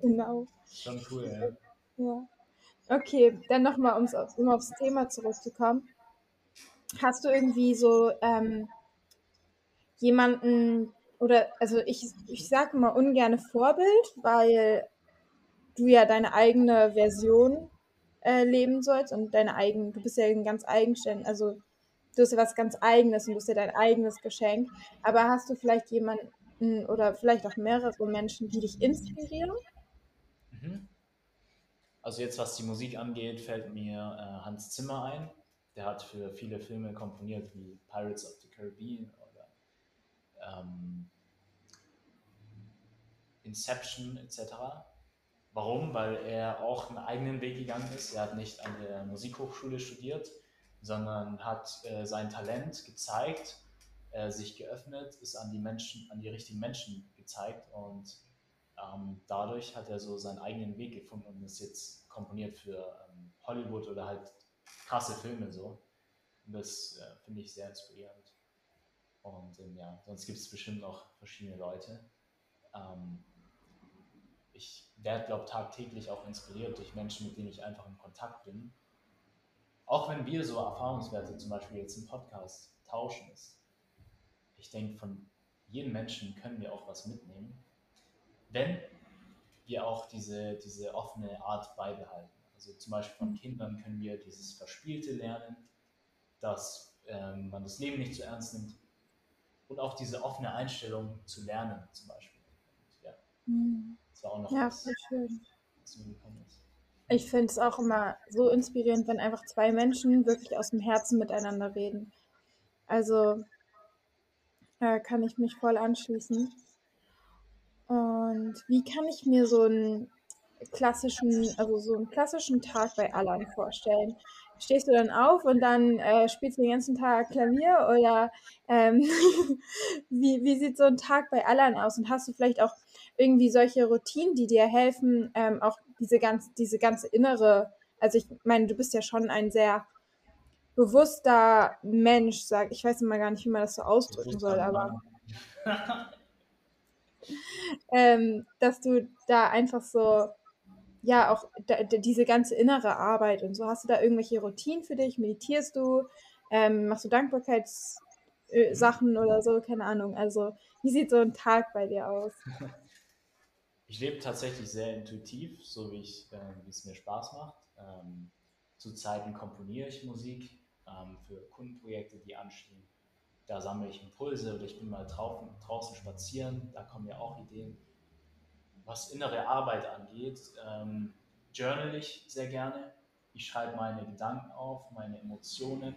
A: genau.
B: Schon cool, ja.
A: Ja. Okay, dann nochmal, um aufs Thema zurückzukommen. Hast du irgendwie so ähm, jemanden oder also ich, ich sage mal ungerne Vorbild, weil du ja deine eigene Version äh, leben sollst und deine eigene, du bist ja ein ganz eigenständig, also du hast ja was ganz eigenes und du hast ja dein eigenes Geschenk. Aber hast du vielleicht jemanden oder vielleicht auch mehrere Menschen, die dich inspirieren?
B: Mhm. Also jetzt, was die Musik angeht, fällt mir äh, Hans Zimmer ein. Der hat für viele Filme komponiert, wie Pirates of the Caribbean oder ähm, Inception etc. Warum? Weil er auch einen eigenen Weg gegangen ist. Er hat nicht an der Musikhochschule studiert, sondern hat äh, sein Talent gezeigt, äh, sich geöffnet, ist an die Menschen, an die richtigen Menschen gezeigt und ähm, dadurch hat er so seinen eigenen Weg gefunden und ist jetzt komponiert für ähm, Hollywood oder halt krasse Filme so. Und das äh, finde ich sehr inspirierend. Und ähm, ja, sonst gibt es bestimmt noch verschiedene Leute. Ähm, ich werde, glaube ich, tagtäglich auch inspiriert durch Menschen, mit denen ich einfach in Kontakt bin. Auch wenn wir so Erfahrungswerte, zum Beispiel jetzt im Podcast, tauschen ist. Ich denke, von jedem Menschen können wir auch was mitnehmen, wenn wir auch diese, diese offene Art beibehalten. Also zum Beispiel von Kindern können wir dieses Verspielte lernen, dass ähm, man das Leben nicht zu ernst nimmt und auch diese offene Einstellung zu lernen zum Beispiel. Und, ja,
A: Mhm.
B: das war auch noch
A: Ja,
B: was,
A: schön.
B: was mir gekommen ist.
A: Ich finde es auch immer so inspirierend, wenn einfach zwei Menschen wirklich aus dem Herzen miteinander reden. Also äh, kann ich mich voll anschließen. Und wie kann ich mir so einen klassischen, also so einen klassischen Tag bei Alan vorstellen? Stehst du dann auf und dann äh, spielst du den ganzen Tag Klavier oder ähm, wie, wie sieht so ein Tag bei Alan aus? Und hast du vielleicht auch irgendwie solche Routinen, die dir helfen, ähm, auch diese ganz, diese ganze innere, also ich meine, du bist ja schon ein sehr bewusster Mensch, sag ich weiß immer gar nicht, wie man das so ausdrücken soll, aber ähm, dass du da einfach so, ja, auch da, diese ganze innere Arbeit und so, hast du da irgendwelche Routinen für dich? Meditierst du? Ähm, machst du Dankbarkeitssachen oder so? Keine Ahnung. Also, wie sieht so ein Tag bei dir aus?
B: Ich lebe tatsächlich sehr intuitiv, so wie, ich, äh, wie es mir Spaß macht. Ähm, zu Zeiten komponiere ich Musik ähm, für Kundenprojekte, die anstehen. Da sammle ich Impulse oder ich bin mal draußen, draußen spazieren, da kommen mir auch Ideen. Was innere Arbeit angeht, ähm, journal ich sehr gerne. Ich schreibe meine Gedanken auf, meine Emotionen.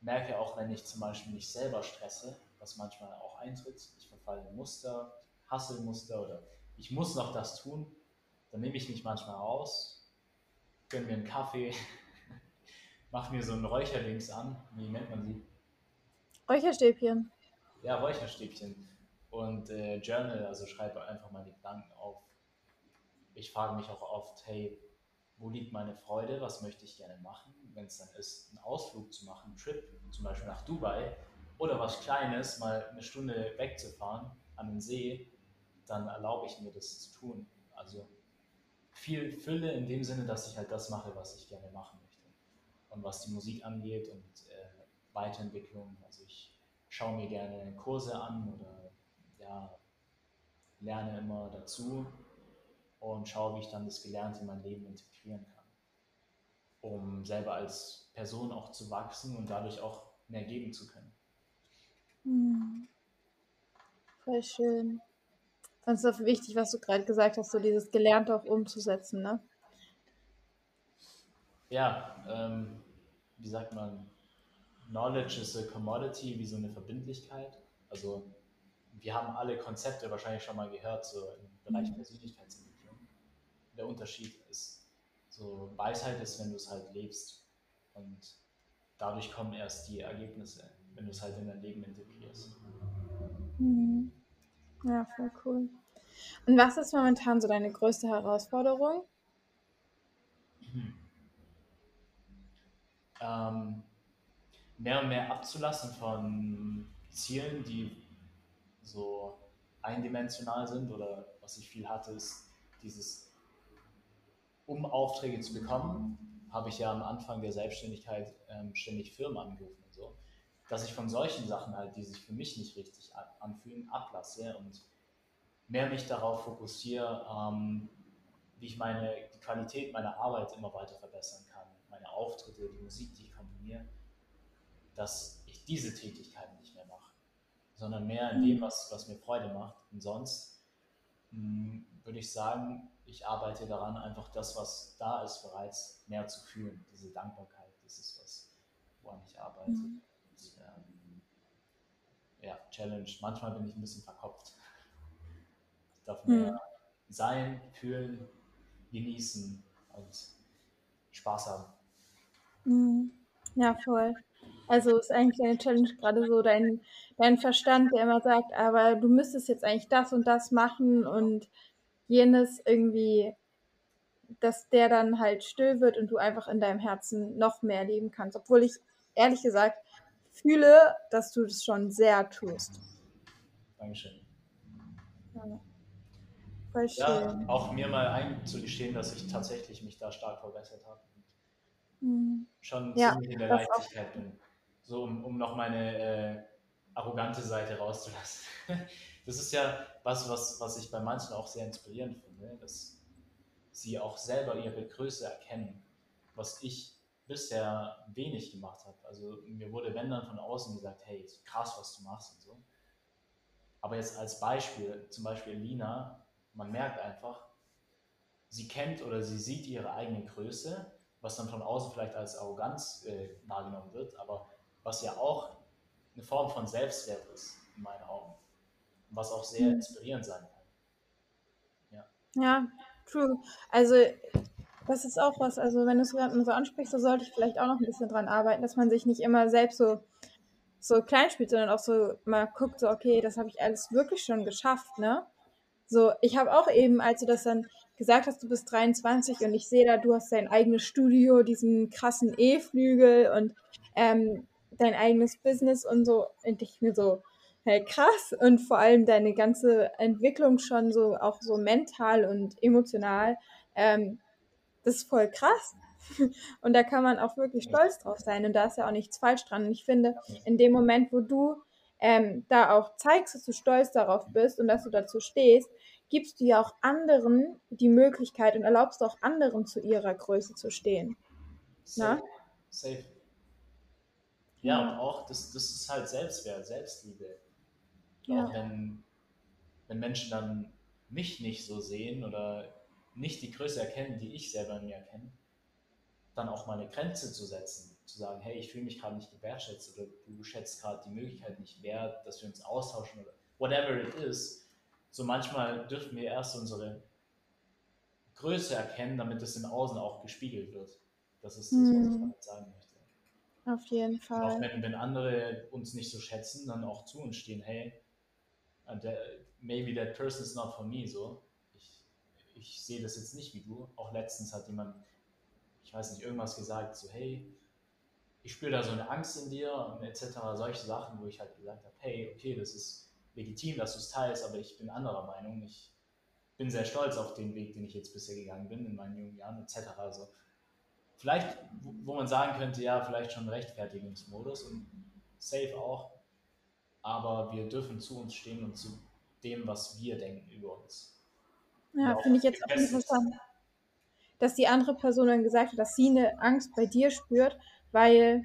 B: Merke auch, wenn ich zum Beispiel mich selber stresse, was manchmal auch eintritt, ich verfalle in Muster, Hasselmuster oder ich muss noch das tun, dann nehme ich mich manchmal raus, gönne mir einen Kaffee, mache mir so ein Räucherdings an, wie nennt man sie?
A: Räucherstäbchen.
B: Ja, Räucherstäbchen. Und äh, Journal, also schreibe einfach meine Gedanken auf. Ich frage mich auch oft, hey, wo liegt meine Freude? Was möchte ich gerne machen? Wenn es dann ist, einen Ausflug zu machen, einen Trip, zum Beispiel nach Dubai oder was Kleines, mal eine Stunde wegzufahren an den See, dann erlaube ich mir das zu tun. Also viel Fülle in dem Sinne, dass ich halt das mache, was ich gerne machen möchte. Und was die Musik angeht und äh, Weiterentwicklung, also ich schaue mir gerne Kurse an oder ja, lerne immer dazu und schaue, wie ich dann das Gelernte in mein Leben integrieren kann, um selber als Person auch zu wachsen und dadurch auch mehr geben zu können.
A: Hm, voll schön. Das ist auch wichtig, was du gerade gesagt hast, so dieses Gelernte auch umzusetzen, ne?
B: Ja, ähm, wie sagt man, Knowledge is a commodity, wie so eine Verbindlichkeit. Also wir haben alle Konzepte wahrscheinlich schon mal gehört, so im Bereich
A: Mhm.
B: Persönlichkeitsentwicklung. Der Unterschied ist, so Weisheit ist, wenn du es halt lebst. Und dadurch kommen erst die Ergebnisse, wenn du es halt in dein Leben integrierst.
A: Mhm. Ja, voll cool. Und was ist momentan so deine größte Herausforderung?
B: Ähm, mehr und mehr abzulassen von Zielen, die so eindimensional sind oder was ich viel hatte, ist dieses, um Aufträge zu bekommen, habe ich ja am Anfang der Selbstständigkeit ähm, ständig Firmen angerufen und so, dass ich von solchen Sachen halt, die sich für mich nicht richtig an- anfühlen, ablasse und mehr mich darauf fokussiere, ähm, wie ich meine, die Qualität meiner Arbeit immer weiter verbessern kann, meine Auftritte, die Musik, die ich dass ich diese Tätigkeiten nicht mehr mache, sondern mehr in dem, was, was mir Freude macht. Und sonst mh, würde ich sagen, ich arbeite daran, einfach das, was da ist, bereits mehr zu fühlen. Diese Dankbarkeit, das ist was, woran ich arbeite.
A: Mhm.
B: Und, ähm, ja, Challenge. Manchmal bin ich ein bisschen verkopft. Ich darf mehr
A: Mhm.
B: sein, fühlen, genießen und Spaß haben.
A: Mhm. Ja, voll. Also ist eigentlich deine Challenge gerade so dein, dein Verstand, der immer sagt, aber du müsstest jetzt eigentlich das und das machen und jenes irgendwie, dass der dann halt still wird und du einfach in deinem Herzen noch mehr leben kannst. Obwohl ich ehrlich gesagt fühle, dass du das schon sehr tust.
B: Dankeschön.
A: Ja. Voll schön. Ja,
B: auch mir mal einzugestehen, dass ich tatsächlich mich da stark verbessert habe. Mhm. Schon ja, ziemlich in der Leichtigkeit bin. So, um, um noch meine äh, arrogante Seite rauszulassen. das ist ja was, was, was ich bei manchen auch sehr inspirierend finde, dass sie auch selber ihre Größe erkennen, was ich bisher wenig gemacht habe. Also mir wurde, wenn dann von außen gesagt, hey, krass, was du machst und so. Aber jetzt als Beispiel, zum Beispiel Lina, man merkt einfach, sie kennt oder sie sieht ihre eigene Größe, was dann von außen vielleicht als Arroganz äh, wahrgenommen wird, aber was ja auch eine Form von Selbstwert ist, in meinen Augen. Was auch sehr mhm. inspirierend sein kann.
A: Ja. Ja, true. Also das ist auch was, also wenn du es gerade so ansprichst, da sollte ich vielleicht auch noch ein bisschen dran arbeiten, dass man sich nicht immer selbst so, so klein spielt, sondern auch so mal guckt, so, okay, das habe ich alles wirklich schon geschafft, ne? So, ich habe auch eben, als du das dann gesagt hast, du bist 23 und ich sehe da, du hast dein eigenes Studio, diesen krassen E-Flügel und ähm, dein eigenes Business und so, und ich mir so, hey, krass. Und vor allem deine ganze Entwicklung schon so, auch so mental und emotional, ähm, das ist voll krass. Und da kann man auch wirklich stolz drauf sein. Und da ist ja auch nichts falsch dran. Und ich finde, in dem Moment, wo du ähm, da auch zeigst, dass du stolz darauf bist und dass du dazu stehst, gibst du ja auch anderen die Möglichkeit und erlaubst auch anderen zu ihrer Größe zu stehen.
B: Safe. Safe. Ja, ja, und auch, das, das ist halt Selbstwert, Selbstliebe. Ja. Auch wenn, wenn Menschen dann mich nicht so sehen oder nicht die Größe erkennen, die ich selber in mir erkenne, dann auch mal eine Grenze zu setzen, zu sagen, hey, ich fühle mich gerade nicht gewertschätzt oder du schätzt gerade die Möglichkeit nicht wert, dass wir uns austauschen oder whatever it is. So manchmal dürfen wir erst unsere Größe erkennen, damit es im Außen auch gespiegelt wird. Das ist das, was ich hm. damit sagen möchte.
A: Auf jeden Fall.
B: auch wenn, wenn andere uns nicht so schätzen, dann auch zu uns stehen, hey, maybe that person is not for me, so ich sehe das jetzt nicht wie du. Auch letztens hat jemand, ich weiß nicht, irgendwas gesagt, so hey, ich spüre da so eine Angst in dir und etc. Solche Sachen, wo ich halt gesagt habe, hey, okay, das ist legitim, dass du es teilst, aber ich bin anderer Meinung. Ich bin sehr stolz auf den Weg, den ich jetzt bisher gegangen bin in meinen jungen Jahren etc. Also vielleicht, wo man sagen könnte, ja, vielleicht schon Rechtfertigungsmodus und safe auch, aber wir dürfen zu uns stehen und zu dem, was wir denken über uns.
A: Ja, finde ich jetzt auch interessant, dass die andere Person dann gesagt hat, dass sie eine Angst bei dir spürt, weil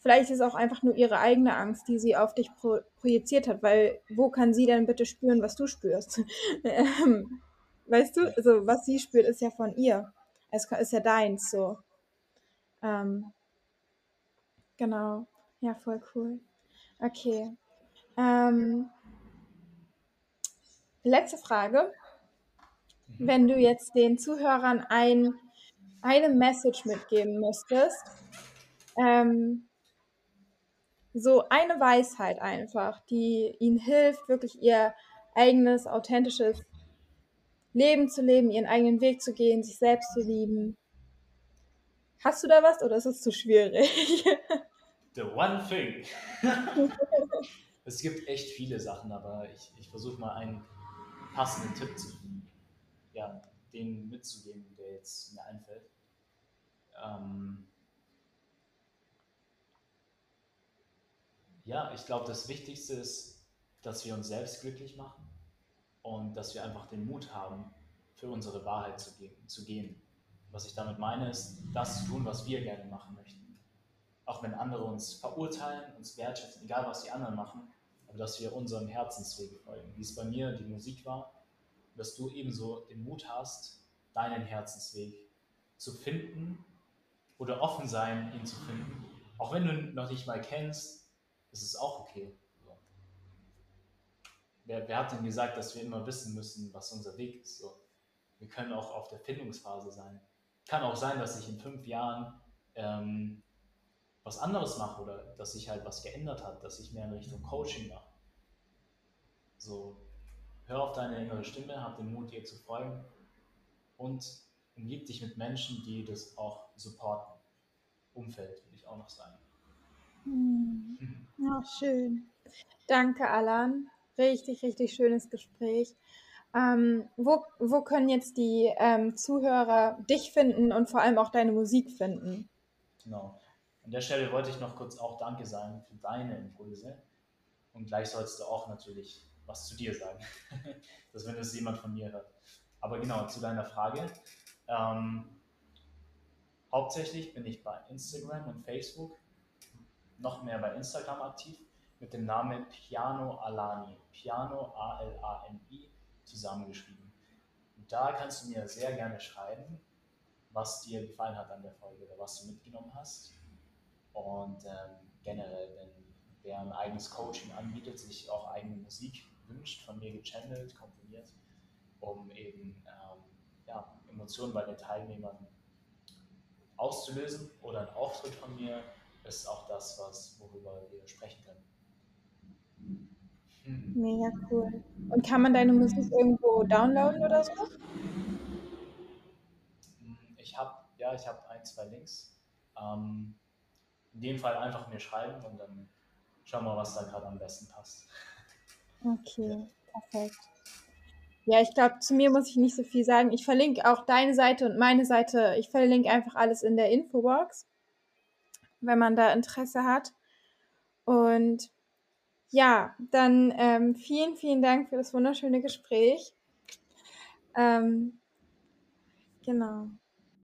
A: vielleicht ist es auch einfach nur ihre eigene Angst, die sie auf dich pro projiziert hat, weil wo kann sie denn bitte spüren, was du spürst? Ähm, weißt du, also was sie spürt, ist ja von ihr. Es ist ja deins so. Ähm, genau. Ja, voll cool. Okay. Ähm, letzte Frage wenn du jetzt den Zuhörern ein, eine Message mitgeben müsstest, ähm, so eine Weisheit einfach, die ihnen hilft, wirklich ihr eigenes, authentisches Leben zu leben, ihren eigenen Weg zu gehen, sich selbst zu lieben. Hast du da was oder ist es zu schwierig?
B: The one thing. es gibt echt viele Sachen, aber ich, ich versuche mal einen passenden Tipp zu finden ja, den mitzugeben, der jetzt mir einfällt. Ähm ja, ich glaube, das Wichtigste ist, dass wir uns selbst glücklich machen und dass wir einfach den Mut haben, für unsere Wahrheit zu gehen. Zu gehen. Was ich damit meine, ist, das zu tun, was wir gerne machen möchten. Auch wenn andere uns verurteilen, uns wertschätzen, egal was die anderen machen, aber dass wir unserem Herzensweg folgen. Wie es bei mir die Musik war, dass du ebenso den Mut hast, deinen Herzensweg zu finden oder offen sein, ihn zu finden. Auch wenn du ihn noch nicht mal kennst, ist es auch okay. Wer, wer, hat denn gesagt, dass wir immer wissen müssen, was unser Weg ist? So. Wir können auch auf der Findungsphase sein. Kann auch sein, dass ich in fünf Jahren ähm, was anderes mache oder dass sich halt was geändert hat, dass ich mehr in Richtung Coaching mache. So, hör auf deine innere Stimme, hab den Mut, ihr zu folgen und umgib dich mit Menschen, die das auch supporten. Umfeld, würde ich auch noch sagen.
A: Hm. Ja, schön. Danke, Alan. Richtig, richtig schönes Gespräch. Ähm, wo, wo können jetzt die ähm, Zuhörer dich finden und vor allem auch deine Musik finden?
B: Genau. An der Stelle wollte ich noch kurz auch Danke sagen für deine Impulse. Und gleich sollst du auch natürlich was zu dir sagen, dass wenn es jemand von mir hört. Aber genau, zu deiner Frage. Ähm, hauptsächlich bin ich bei Instagram und Facebook, noch mehr bei Instagram aktiv, mit dem Namen Piano Alani. Piano A-L-A-N-I zusammengeschrieben. Und da kannst du mir sehr gerne schreiben, was dir gefallen hat an der Folge oder was du mitgenommen hast. Und ähm, generell, wenn wer ein eigenes Coaching anbietet, sich auch eigene Musik wünscht, von mir gechannelt, komponiert, um eben ähm, ja, Emotionen bei den Teilnehmern auszulösen oder ein Auftritt von mir, ist auch das, was, worüber wir sprechen können.
A: Hm. Mega cool. Und kann man deine Musik irgendwo downloaden oder so?
B: Ich habe, ja, ich habe ein, zwei Links. Ähm, in dem Fall einfach mir schreiben und dann schauen wir, was da gerade am besten passt.
A: Okay, perfekt. Ja, ich glaube, zu mir muss ich nicht so viel sagen. Ich verlinke auch deine Seite und meine Seite. Ich verlinke einfach alles in der Infobox, wenn man da Interesse hat. Und ja, dann ähm, vielen, vielen Dank für das wunderschöne Gespräch. Ähm, genau.